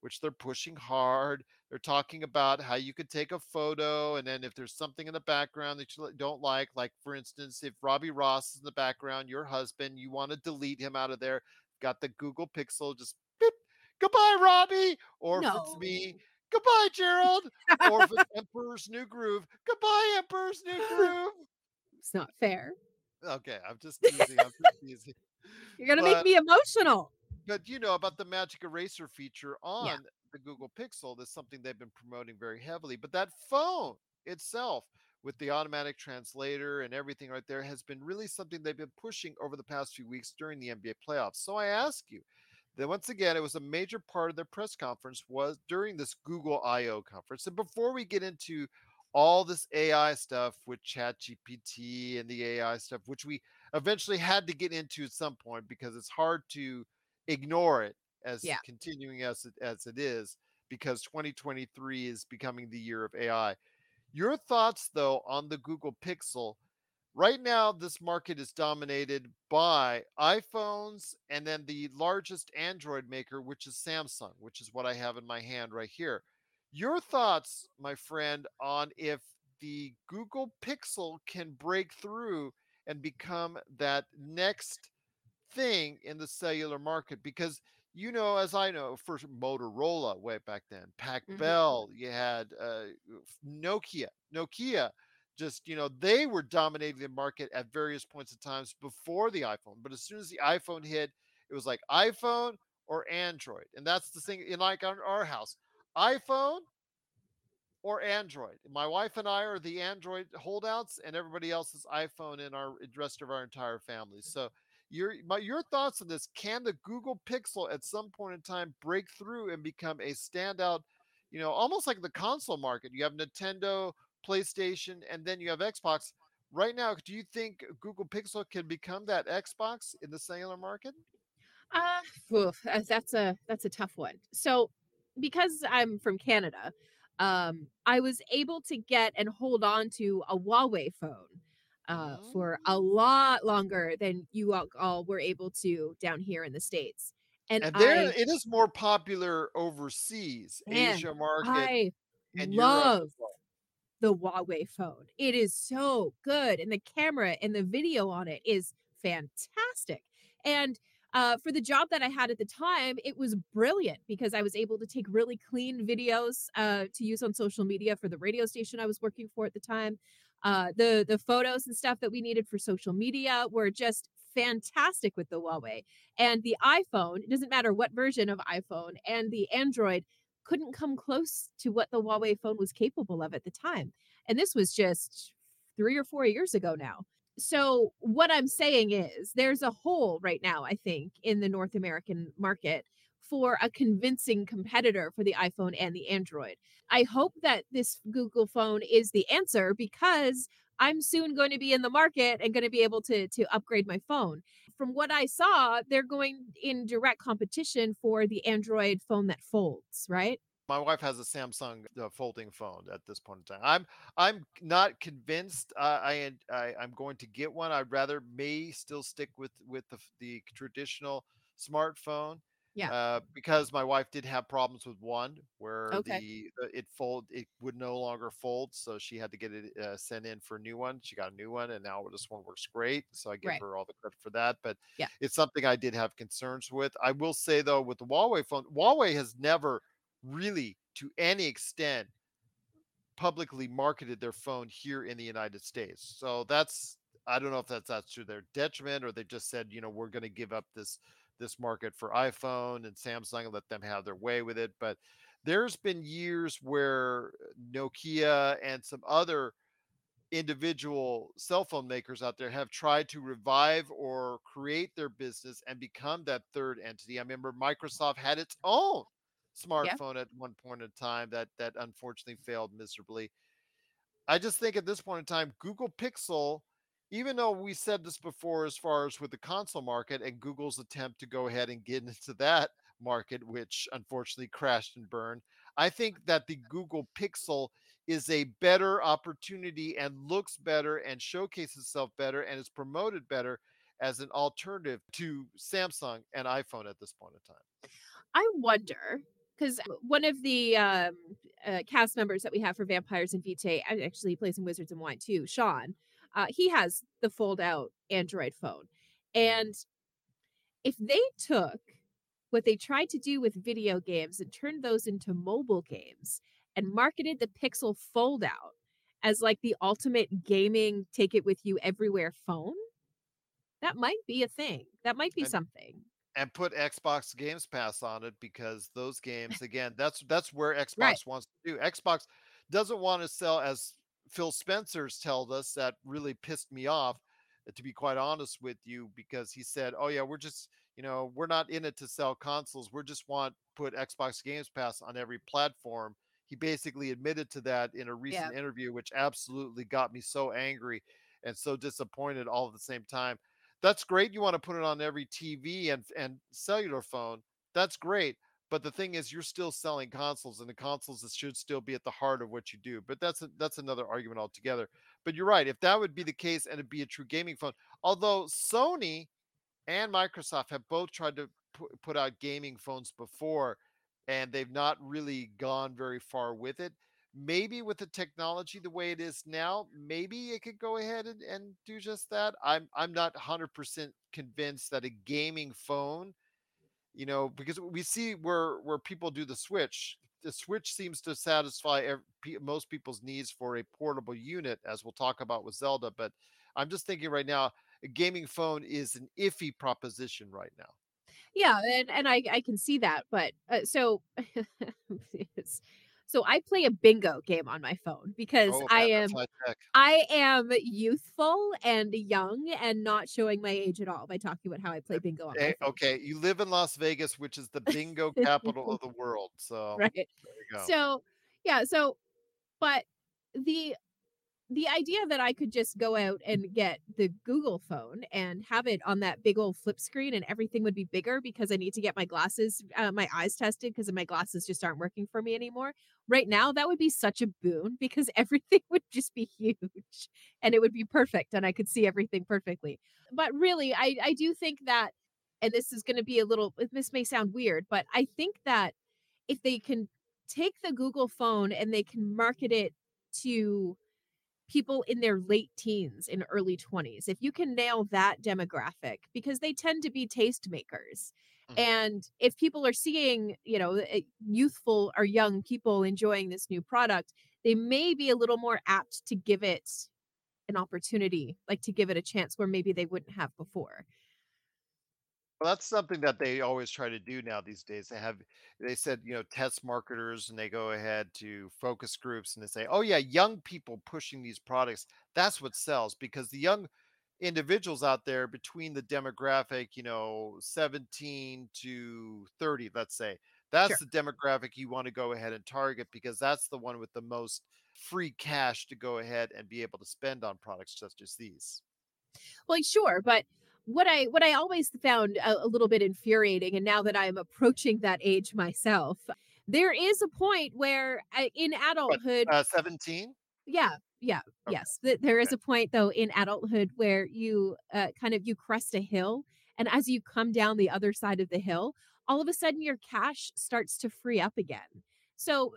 which they're pushing hard they're talking about how you could take a photo and then if there's something in the background that you don't like like for instance if robbie ross is in the background your husband you want to delete him out of there got the google pixel just beep, goodbye robbie! Or if it's me goodbye gerald! Or if it's emperor's new groove goodbye emperor's new groove! It's not fair. okay i'm just teasing i'm just teasing. You're gonna But- make me emotional. But you know about the magic eraser feature on the Google Pixel. That's something they've been promoting very heavily. But that phone itself, with the automatic translator and everything right there, has been really something they've been pushing over the past few weeks during the NBA playoffs. So I ask you, then once again, it was a major part of their press conference was during this Google I/O conference. And before we get into all this AI stuff with ChatGPT and the AI stuff, which we eventually had to get into at some point because it's hard to ignore it as Yeah. continuing as it, as it is because 2023 is becoming the year of AI. Your thoughts though on the Google Pixel? Right now this market is dominated by iPhones and then the largest Android maker which is Samsung, which is what I have in my hand right here. Your thoughts, my friend, on if the Google Pixel can break through and become that next thing in the cellular market because you know as i know first motorola way back then pac bell you had uh, nokia nokia just you know they were dominating the market at various points in times before the iphone but as soon as the iphone hit it was like iphone or android and that's the thing in like our, our house iphone or Android. My wife and I are the Android holdouts, and everybody else is iPhone in our rest of our entire family. So, your my, your thoughts on this? Can the Google Pixel at some point in time break through and become a standout? You know, almost like the console market. You have Nintendo, PlayStation, and then you have Xbox. Right now, do you think Google Pixel can become that Xbox in the cellular market? Uh, oof, that's a that's a tough one. So, because I'm from Canada, um, I was able to get and hold on to a Huawei phone uh, for a lot longer than you all, were able to down here in the states. And, And there, I, it is more popular overseas, Asia market, I and love well. the Huawei phone. It is so good, and the camera and the video on it is fantastic. And uh, for the job that I had at the time, it was brilliant because I was able to take really clean videos uh, to use on social media for the radio station I was working for at the time. Uh, the the photos and stuff that we needed for social media were just fantastic with the Huawei and the iPhone. It doesn't matter what version of iPhone and the Android couldn't come close to what the Huawei phone was capable of at the time. And this was just three or four years ago now so what I'm saying is there's a hole right now, I think, in the North American market for a convincing competitor for the iPhone and the Android. I hope that this Google phone is the answer because I'm soon going to be in the market and going to be able to to upgrade my phone. From what I saw, they're going in direct competition for the Android phone that folds, right? my wife has a Samsung uh, folding phone at this point in time. I'm I'm not convinced. Uh, I, I I'm going to get one. I'd rather may still stick with with the the traditional smartphone. Yeah. Uh, because my wife did have problems with one where Okay. the it fold it would no longer fold, so she had to get it uh, sent in for a new one. She got a new one, and now this one works great. So I give Right. her all the credit for that. But Yeah. it's something I did have concerns with. I will say though, with the Huawei phone, Huawei has never really, to any extent, publicly marketed their phone here in the United States. So that's I don't know if that's that's to their detriment or they just said, you know, we're going to give up this this market for iPhone and Samsung and let them have their way with it. But there's been years where Nokia and some other individual cell phone makers out there have tried to revive or create their business and become that third entity. I remember Microsoft had its own Yeah. smartphone at one point in time that that unfortunately failed miserably. I just think at this point in time, Google Pixel, even though we said this before as far as with the console market and Google's attempt to go ahead and get into that market, which unfortunately crashed and burned, I think that the Google Pixel is a better opportunity and looks better and showcases itself better and is promoted better as an alternative to Samsung and iPhone at this point in time. I wonder because one of the um, uh, cast members that we have for Vampires and Vitae actually plays in Wizards and Wine too, Sean. Uh, he has the fold out Android phone. And if they took what they tried to do with video games and turned those into mobile games and marketed the Pixel fold out as like the ultimate gaming take it with you everywhere phone, that might be a thing. That might be And something. and put Xbox Games Pass on it because those games again that's that's where Right. Xbox wants to do. Xbox doesn't want to sell as Phil Spencer's told us that really pissed me off uh, to be quite honest with you because he said, "Oh yeah, we're just, you know, we're not in it to sell consoles. We just want put Xbox Games Pass on every platform." He basically admitted to that in a Yeah. recent interview which absolutely got me so angry and so disappointed all at the same time that's great. You want to put it on every TV and and cellular phone. That's great. But the thing is, you're still selling consoles, and the consoles should still be at the heart of what you do. But that's a, that's another argument altogether. But you're right. If that would be the case, and it'd be a true gaming phone, although Sony and Microsoft have both tried to pu- put out gaming phones before, and they've not really gone very far with it. Maybe with the technology the way it is now, maybe it could go ahead and, and do just that. I'm I'm not 100% convinced that a gaming phone, you know, because we see where where people do the switch. The switch seems to satisfy ev- pe- most people's needs for a portable unit, as we'll talk about with Zelda. But I'm just thinking right now, a gaming phone is an iffy proposition right now. Yeah, and and I I can see that, but uh, so so I play a bingo game on my phone because Oh I am. I am youthful and young and not showing my age at all by talking about how I play bingo on my Eh, phone. okay, you live in Las Vegas, which is the bingo capital of the world. So Right. there you go. So, yeah, so but the the idea that I could just go out and get the Google phone and have it on that big old flip screen and everything would be bigger because I need to get my glasses, uh, my eyes tested because my glasses just aren't working for me anymore. Right now, that would be such a boon because everything would just be huge and it would be perfect and I could see everything perfectly. But really, I, I do think that, and this is going to be a little, this may sound weird, but I think that if they can take the Google phone and they can market it to people in their late teens and early 20s. If you can nail that demographic, because they tend to be tastemakers. Mhm. And if people are seeing, you know, eh, youthful or young people enjoying this new product, they may be a little more apt to give it an opportunity, like to give it a chance where maybe they wouldn't have before. Well, that's something that they always try to do now these days. They have, they said, you know, test marketers and they go ahead to focus groups and they say, oh, yeah, young people pushing these products. That's what sells because the young individuals out there between the demographic, you know, 17 to 30, let's say, Sure. that's the demographic you want to go ahead and target because that's the one with the most free cash to go ahead and be able to spend on products such as these. Well, sure, but what I what I always found a, a little bit infuriating, and now that I'm approaching that age myself, there is a point where uh, in adulthood, uh, 17? yeah, yeah, Okay. yes, there is Okay. a point though in adulthood where you uh, kind of you crest a hill, and as you come down the other side of the hill, all of a sudden your cash starts to free up again. So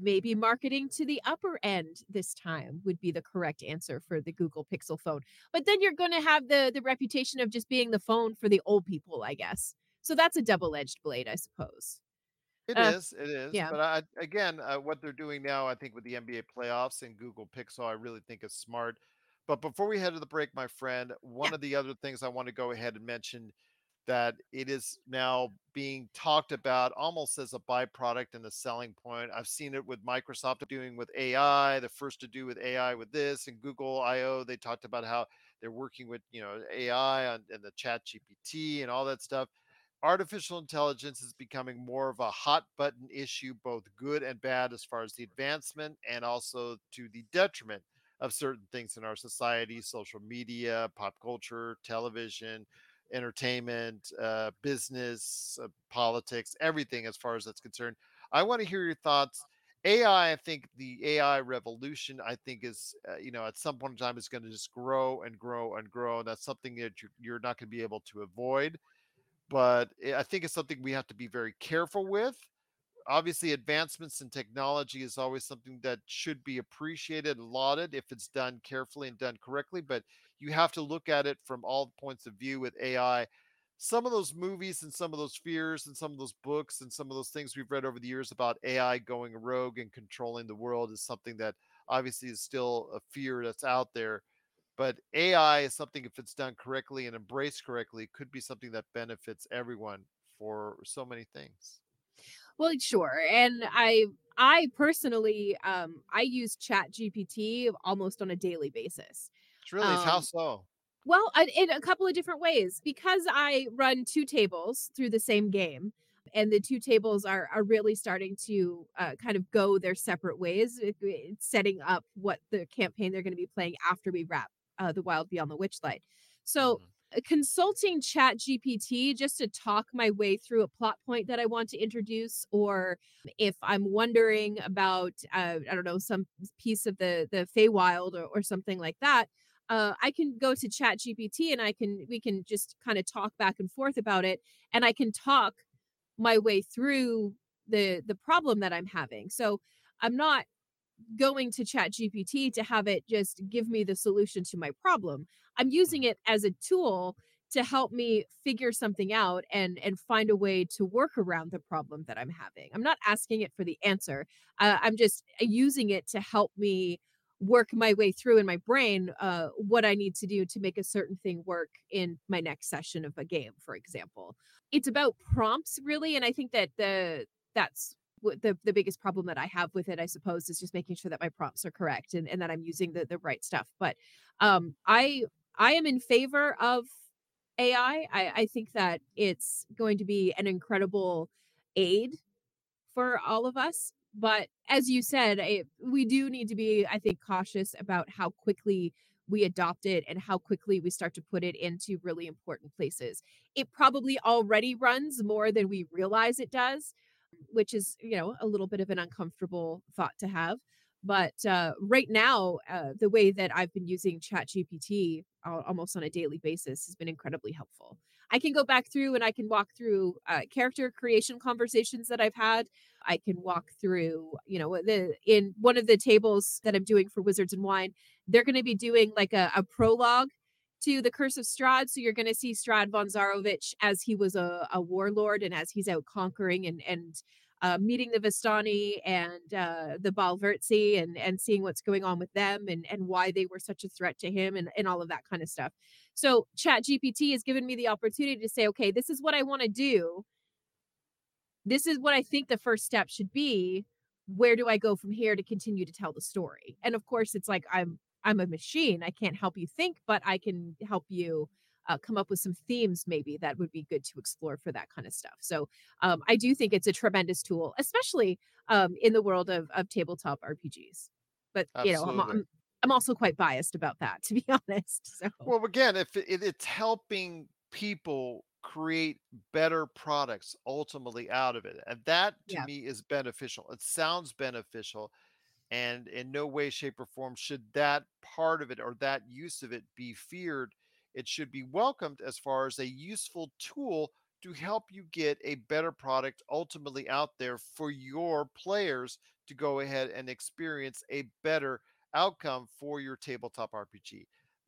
maybe marketing to the upper end this time would be the correct answer for the Google Pixel phone. But then you're going to have the the reputation of just being the phone for the old people, I guess. So that's a double-edged blade, I suppose. It Uh, is, it is. yeah, But I again, uh, what they're doing now, I think with the NBA playoffs and Google Pixel, I really think is smart. But before we head to the break, my friend, yeah, one of the other things I want to go ahead and mention that it is now being talked about almost as a byproduct and a selling point. I've seen it with Microsoft doing with AI, the first to do with AI with this, and Google I/O. They talked about how they're working with you know AI on, and the Chat GPT and all that stuff artificial intelligence is becoming more of a hot button issue, both good and bad, as far as the advancement and also to the detriment of certain things in our society social media, pop culture, television, entertainment, uh, business, uh, politics, everything as far as that's concerned. I want to hear your thoughts. AI, I think the AI revolution, I think is, uh, you know, at some point in time is going to just grow and grow and grow. And that's something that you're, not going to be able to avoid but I think it's something we have to be very careful with. Obviously, advancements in technology is always something that should be appreciated lauded if it's done carefully and done correctly. But you have to look at it from all points of view with AI. Some of those movies and some of those fears and some of those books and some of those things we've read over the years about AI going rogue and controlling the world is something that obviously is still a fear that's out there but AI is something, if it's done correctly and embraced correctly, could be something that benefits everyone for so many things. Well, sure. And I I personally um I use Chat GPT almost on a daily basis. It's really, it's how Um so? well, in a couple of different ways because I run two tables through the same game and the two tables are are really starting to uh, kind of go their separate ways it- setting up what the campaign they're going to be playing after we wrap uh, the wild beyond the witchlight so Mhm. uh, consulting chat gpt just to talk my way through a plot point that i want to introduce or if i'm wondering about uh, i don't know some piece of the the Feywild or, or something like that uh, I can go to Chat GPT and I can we can just kind of talk back and forth about it, and I can talk my way through the the problem that I'm having. So I'm not going to chat gpt to have it just give me the solution to my problem i'm using Mhm. it as a tool to help me figure something out and and find a way to work around the problem that i'm having i'm not asking it for the answer uh, i'm just uh, using it to help me work my way through in my brain uh, what i need to do to make a certain thing work in my next session of a game for example it's about prompts really and i think that the that's the the biggest problem that I have with it, I suppose, is just making sure that my prompts are correct and, and that I'm using the the right stuff. But um, I I am in favor of AI. I I think that it's going to be an incredible aid for all of us. But as you said, I, we do need to be, I think, cautious about how quickly we adopt it and how quickly we start to put it into really important places. It probably already runs more than we realize it does which is, you know, a little bit of an uncomfortable thought to have. But uh, right now, uh, the way that I've been using ChatGPT al- almost on a daily basis has been incredibly helpful. I can go back through and I can walk through uh, character creation conversations that I've had. I can walk through, you know, the in one of the tables that I'm doing for Wizards and Wine, they're going to be doing like a, a prologue to the Curse of Strahd. So you're going to see Strahd von Zarovich as he was a, a warlord and as he's out conquering and and uh, meeting the Vistani and uh, the Balverzi and and seeing what's going on with them and and why they were such a threat to him and and all of that kind of stuff. So Chat GPT has given me the opportunity to say, okay, this is what I want to do. This is what I think the first step should be. Where do I go from here to continue to tell the story? And of course, it's like I'm I'm a machine. I can't help you think, but I can help you uh, come up with some themes maybe that would be good to explore for that kind of stuff. So um, I do think it's a tremendous tool, especially um, in the world of, of tabletop RPGs. But you know, I'm, I'm I'm also quite biased about that, to be honest. So Well, again, if it, it's helping people create better products ultimately out of it, and that to Yeah. me is beneficial. It sounds beneficial, and in no way, shape, or form should that part of it or that use of it be feared. It should be welcomed as far as a useful tool to help you get a better product ultimately out there for your players to go ahead and experience a better outcome for your tabletop RPG.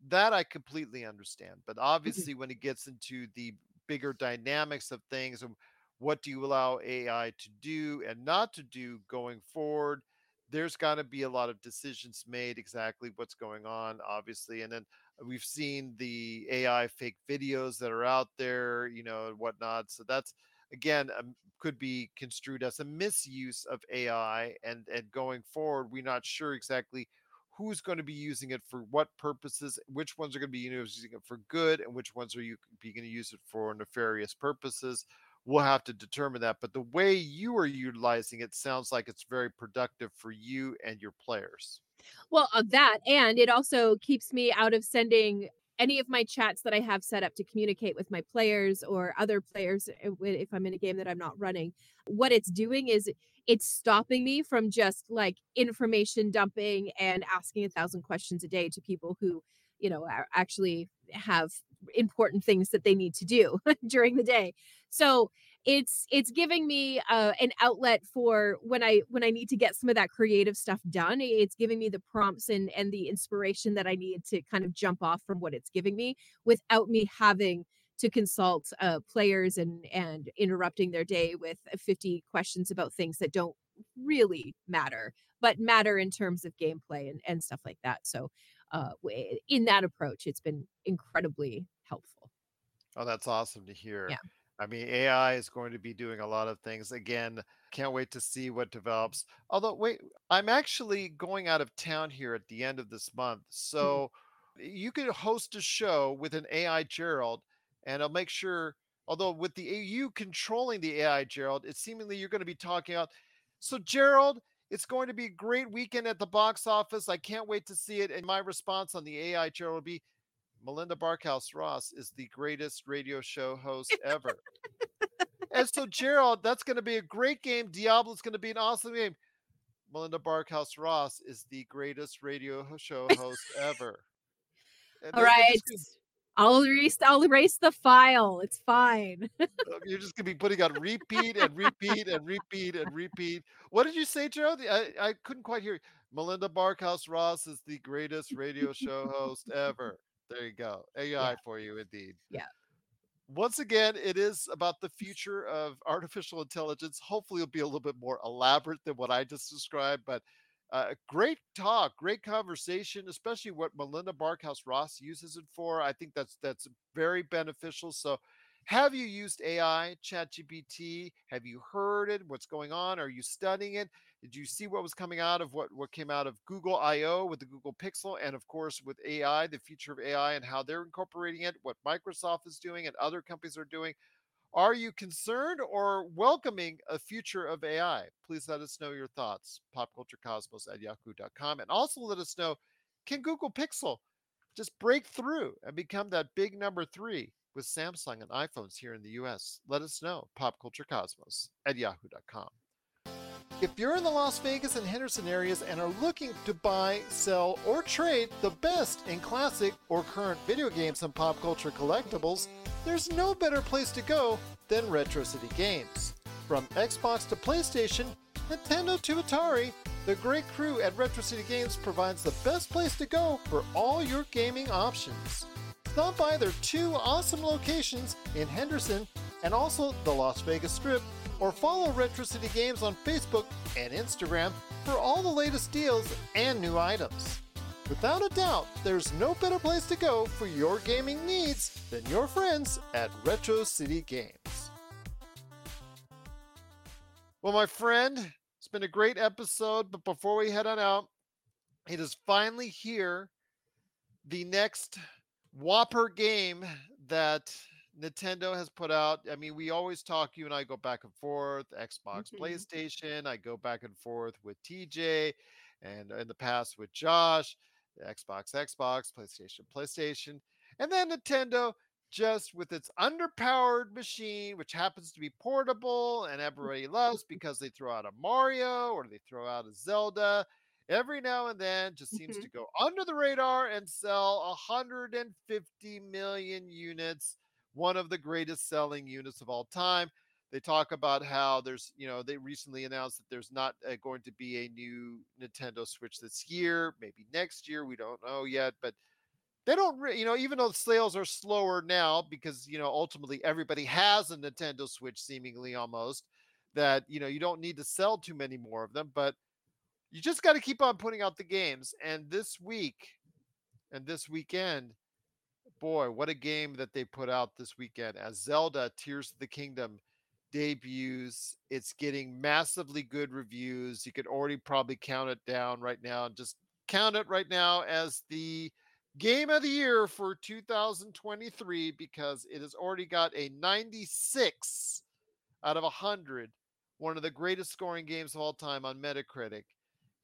That I completely understand. But Mhm. obviously, when it gets into the bigger dynamics of things and what do you allow AI to do and not to do going forward, there's got to be a lot of decisions made exactly what's going on, obviously. And then we've seen the AI fake videos that are out there, you know, and whatnot. So that's again um, could be construed as a misuse of AI. And and going forward, we're not sure exactly who's going to be using it for what purposes, which ones are going to be using it for good, and which ones are you going to use it for nefarious purposes. We'll have to determine that. But the way you are utilizing it sounds like it's very productive for you and your players. Well, of that, and it also keeps me out of sending any of my chats that I have set up to communicate with my players or other players uh, if I'm in a game that I'm not running. What it's doing is it's stopping me from just like information dumping and asking a thousand questions a day to people who, you know, are actually have important things that they need to do during the day. So it's it's giving me uh, an outlet for when I when I need to get some of that creative stuff done. It's giving me the prompts and and the inspiration that I need to kind of jump off from what it's giving me without me having to consult uh, players and and interrupting their day with uh, 50 questions about things that don't really matter but matter in terms of gameplay and, and stuff like that so uh, in that approach it's been incredibly helpful Oh, that's awesome to hear. Yeah. I mean, AI is going to be doing a lot of things. Again, can't wait to see what develops. Although, wait, I'm actually going out of town here at the end of this month. So you could host a show with an AI Gerald, and I'll make sure, although with the AU controlling the AI Gerald, it's seemingly you're going to be talking out. So, Gerald, it's going to be a great weekend at the box office. I can't wait to see it. And my response on the AI Gerald will be Melinda Barkhouse Ross is the greatest radio show host ever. and so, Gerald, that's going to be a great game. Diablo is going to be an awesome game. Melinda Barkhouse Ross is the greatest radio show host ever. And all right just i'll erase i'll erase the file it's fine uh, You're just going to be putting on repeat and repeat and repeat and repeat. What did you say, Gerald? I, I couldn't quite hear. you. Melinda Barkhouse Ross is the greatest radio show host ever. There you go. AI for you, indeed. Yeah. Once again, it is about the future of artificial intelligence. Hopefully, it'll be a little bit more elaborate than what I just described, but uh, great talk, great conversation, especially what Melinda Barkhouse Ross uses it for. I think that's that's very beneficial. So, have you used AI, ChatGPT? Have you heard it? What's going on? Are you studying it? Did you see what was coming out of what what came out of Google I/O with the Google Pixel, and of course with AI, the future of AI and how they're incorporating it? What Microsoft is doing and other companies are doing. Are you concerned or welcoming a future of AI? Please let us know your thoughts. Popculturecosmos at yahoo.com. And also let us know can Google Pixel just break through and become that big number three with Samsung and iPhones here in the US? Let us know. Popculturecosmos at yahoo.com. If you're in the Las Vegas and Henderson areas and are looking to buy, sell, or trade the best in classic or current video games and pop culture collectibles, there's no better place to go than Retro City Games. From Xbox to PlayStation, Nintendo to Atari, the great crew at Retro City Games provides the best place to go for all your gaming options. Stop by their two awesome locations in Henderson and also the Las Vegas Strip or follow Retro City Games on Facebook and Instagram for all the latest deals and new items. Without a doubt, there's no better place to go for your gaming needs than your friends at Retro City Games. Well, my friend, it's been a great episode, but before we head on out, it is finally here the next Whopper game that Nintendo has put out. I mean, we always talk, you and I go back and forth, Xbox, Mhm. PlayStation. I go back and forth with TJ and in the past with Josh, Xbox, Xbox, PlayStation, PlayStation. And then Nintendo, just with its underpowered machine, which happens to be portable and everybody loves because they throw out a Mario or they throw out a Zelda every now and then just seems Mhm. to go under the radar and sell 150 million units one of the greatest selling units of all time they talk about how there's you know they recently announced that there's not uh, going to be a new nintendo switch this year maybe next year we don't know yet but they don't re- you know even though sales are slower now because you know ultimately everybody has a nintendo switch seemingly almost that you know you don't need to sell too many more of them but you just got to keep on putting out the games. And this week and this weekend, boy, what a game that they put out this weekend as Zelda Tears of the Kingdom debuts. It's getting massively good reviews. You could already probably count it down right now and just count it right now as the game of the year for 2023 because it has already got a 96 out of 100 one of the greatest scoring games of all time on Metacritic.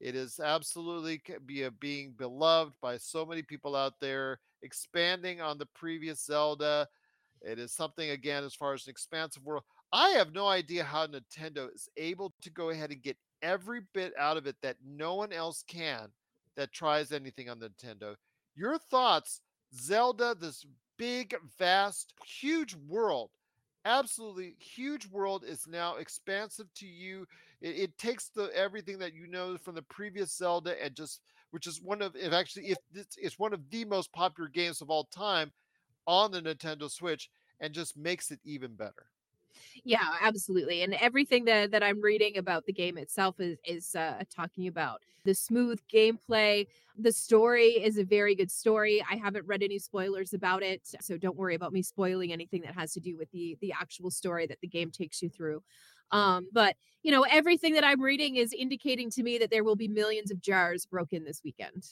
It is absolutely be a, being beloved by so many people out there, expanding on the previous Zelda. It is something again as far as an expansive world. I have no idea how Nintendo is able to go ahead and get every bit out of it that no one else can that tries anything on Nintendo. Your thoughts, Zelda, this big, vast, huge world, absolutely huge world is now expansive to you. It, it takes the everything that you know from the previous Zelda and just which is one of if actually if it's, it's one of the most popular games of all time on the Nintendo Switch and just makes it even better. Yeah, absolutely. And everything that that I'm reading about the game itself is is uh, talking about the smooth gameplay. The story is a very good story. I haven't read any spoilers about it, so don't worry about me spoiling anything that has to do with the the actual story that the game takes you through. Um, but you know, everything that I'm reading is indicating to me that there will be millions of jars broken this weekend.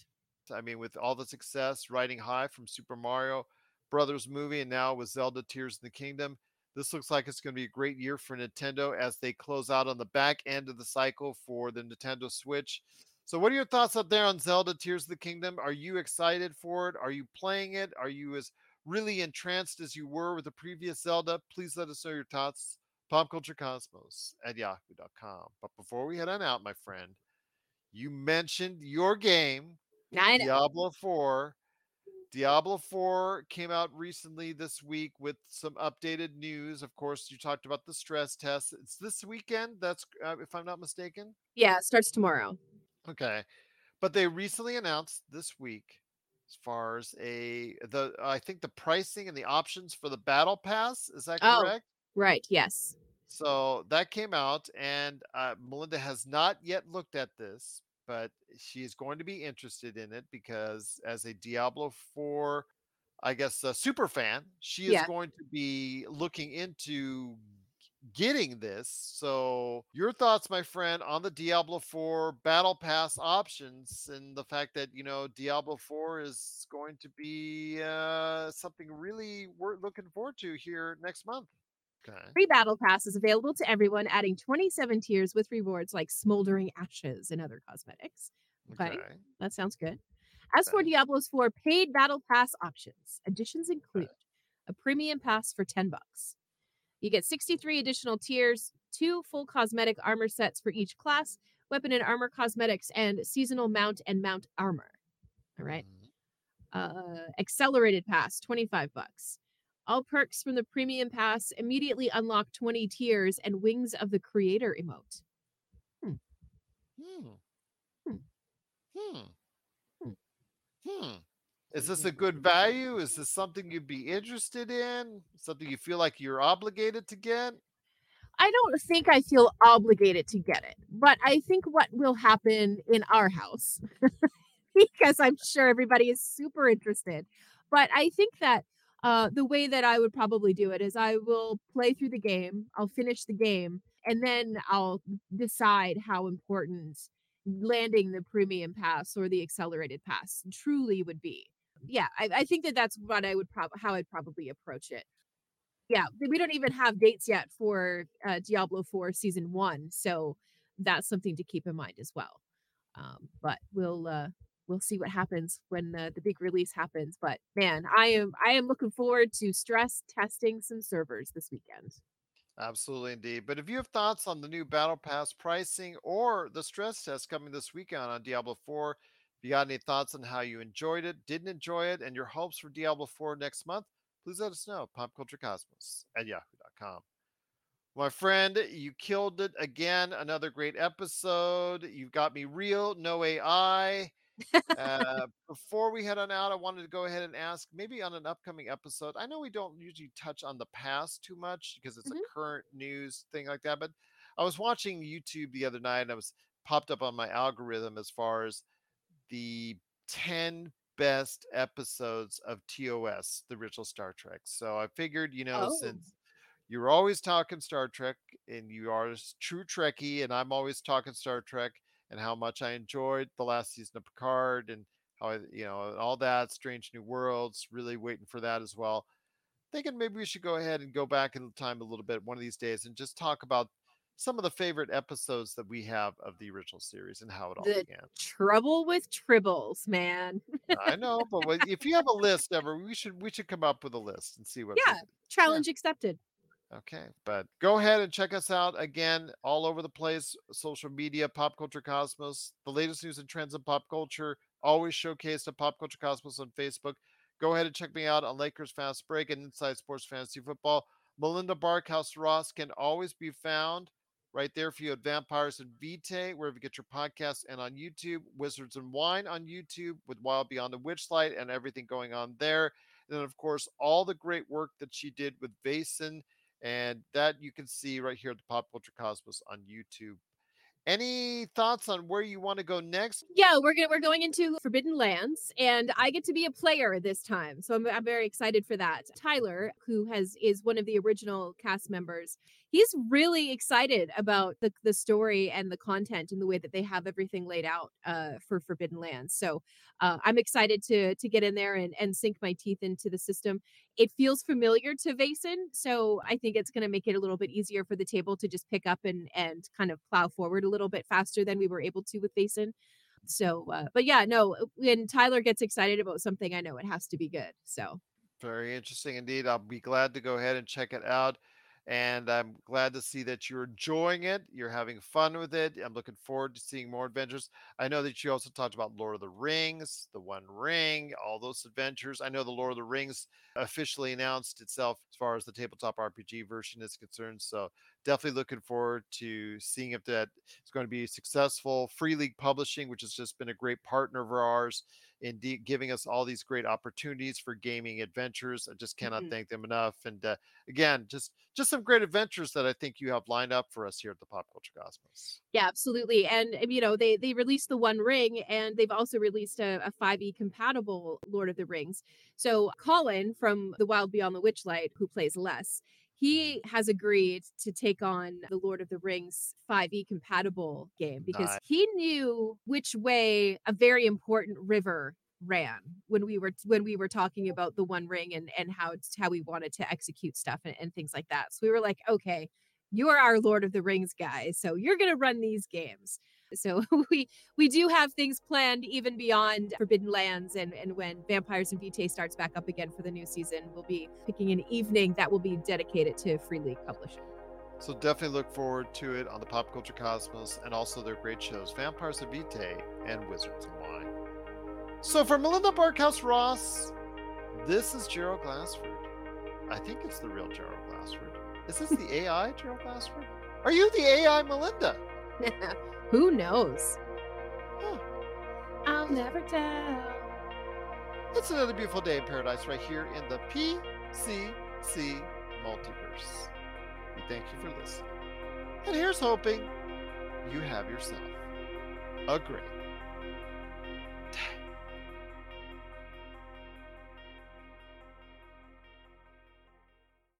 I mean, with all the success riding high from Super Mario Brothers movie and now with Zelda Tears of the Kingdom, this looks like it's going to be a great year for Nintendo as they close out on the back end of the cycle for the Nintendo Switch. So, what are your thoughts up there on Zelda Tears of the Kingdom? Are you excited for it? Are you playing it? Are you as really entranced as you were with the previous Zelda? Please let us know your thoughts. PopCultureCosmos at yahoo.com. But before we head on out, my friend, you mentioned your game, know. Diablo 4. Diablo 4 came out recently this week with some updated news. Of course, you talked about the stress test. It's this weekend. That's uh, if I'm not mistaken. Yeah, it starts tomorrow. Okay. But they recently announced this week as far as a the I think the pricing and the options for the battle pass, is that correct? Oh. correct? Right. Yes. So that came out, and uh, Melinda has not yet looked at this, but she is going to be interested in it because, as a Diablo 4, I guess, a super fan, she is Yeah. going to be looking into getting this. So, your thoughts, my friend, on the Diablo 4 Battle Pass options and the fact that, you know, Diablo 4 is going to be uh, something really worth looking forward to here next month. Okay. Free battle pass is available to everyone, adding 27 tiers with rewards like smoldering ashes and other cosmetics. Okay. That sounds good. As for Diablo's 4 paid battle pass options, additions include a premium pass for 10 bucks. You get 63 additional tiers, two full cosmetic armor sets for each class, weapon and armor cosmetics, and seasonal mount and mount armor. All right. Mhm. Uh, accelerated pass, 25 bucks. All perks from the premium pass immediately unlock 20 tiers and wings of the creator emote. Hmm. Hmm. Hmm. Hmm. Hmm. Is this a good value? Is this something you'd be interested in? Something you feel like you're obligated to get? I don't think I feel obligated to get it, but I think what will happen in our house, because I'm sure everybody is super interested, but I think that uh, the way that I would probably do it is I will play through the game, I'll finish the game, and then I'll decide how important landing the premium pass or the accelerated pass truly would be. Yeah, I, I think that that's what I would probably how I'd probably approach it yeah, we don't even have dates yet for uh, Diablo 4 season one, so that's something to keep in mind as well. Um, but we'll uh, we'll see what happens when the big release happens. But man, I am I am looking forward to stress testing some servers this weekend. Absolutely, indeed. But if you have thoughts on the new Battle Pass pricing or the stress test coming this weekend on Diablo 4, if you got any thoughts on how you enjoyed it, didn't enjoy it, and your hopes for Diablo 4 next month, please let us know. Popculturecosmos at yahoo.com. My friend, you killed it again. Another great episode. You've got me real, no AI. Uh, before we head on out, I wanted to go ahead and ask maybe on an upcoming episode. I know we don't usually touch on the past too much because it's Mhm. a current news thing like that, but I was watching YouTube the other night and I was popped up on my algorithm as far as the 10 best episodes of TOS, the original Star Trek. So I figured, you know, Oh. since you're always talking Star Trek and you are true Trekkie, and I'm always talking Star Trek and how much I enjoyed the last season of Picard and how I, you know, all that, Strange New Worlds, really waiting for that as well. Thinking maybe we should go ahead and go back in time a little bit one of these days and just talk about some of the favorite episodes that we have of the original series and how it all The began. trouble with tribbles, man. I know, but if you have a list ever, we should we should come up with a list and see what. Yeah. Challenge accepted. Okay, but go ahead and check us out again all over the place, social media, Pop Culture Cosmos, the latest news and trends in pop culture, always showcased at Pop Culture Cosmos on Facebook. Go ahead and check me out on Lakers Fast Break and Inside Sports Fantasy Football. Melinda Barkhouse Ross can always be found right there for you at Vampires and Vitae, wherever you get your podcasts, and on YouTube, Wizards and Wine on YouTube with Wild Beyond the Witchlight and everything going on there. And then, of course, all the great work that she did with Vaesen and that you can see right here at the Pop Culture Cosmos on YouTube. Any thoughts on where you want to go next? Yeah, we're gonna we're going into Forbidden Lands, and I get to be a player this time, so I'm I'm very excited for that. Tyler, who has is one of the original cast members, he's really excited about the the story and the content and the way that they have everything laid out uh, for Forbidden Lands. So uh, I'm excited to to get in there and and sink my teeth into the system. It feels familiar to Vaesen, so I think it's going to make it a little bit easier for the table to just pick up and and kind of plow forward a little bit faster than we were able to with Vaesen. So, uh, but yeah, no, when Tyler gets excited about something, I know it has to be good. So, Very interesting indeed. I'll be glad to go ahead and check it out. And I'm glad to see that you're enjoying it. You're having fun with it. I'm looking forward to seeing more adventures. I know that you also talked about Lord of the Rings, The One Ring, all those adventures. I know the Lord of the Rings officially announced itself as far as the tabletop RPG version is concerned. So definitely looking forward to seeing if that is going to be successful. Free League Publishing, which has just been a great partner of ours in de- giving us all these great opportunities for gaming adventures. I just cannot Mhm. thank them enough. And uh, again, just just some great adventures that I think you have lined up for us here at the Pop Culture Cosmos. yeah, absolutely. And um, you know, they they released the One Ring, and they've also released a, a 5e compatible Lord of the Rings. So Colin from The Wild Beyond the Witchlight, who plays Les, he has agreed to take on the Lord of the Rings 5e compatible game because Nice. he knew which way a very important river ran when we were when we were talking about the one ring and and how it's- how we wanted to execute stuff and, and things like that so we were like okay you are our lord of the rings guy so you're going to run these games so we we do have things planned even beyond forbidden lands and and when vampires and vitae starts back up again for the new season we'll be picking an evening that will be dedicated to free league publishing So definitely look forward to it on the Pop Culture Cosmos and also their great shows, Vampires of Vitae and Wizards and Wine. So for Melinda Barkhouse Ross, this is Gerald Glassford. I think it's the real Gerald Glassford. Is this the AI Gerald Glassford? Are you the AI Melinda? Who knows? Huh. I'll never tell. It's another beautiful day in paradise right here in the PCC multiverse. We thank you for listening. And here's hoping you have yourself a great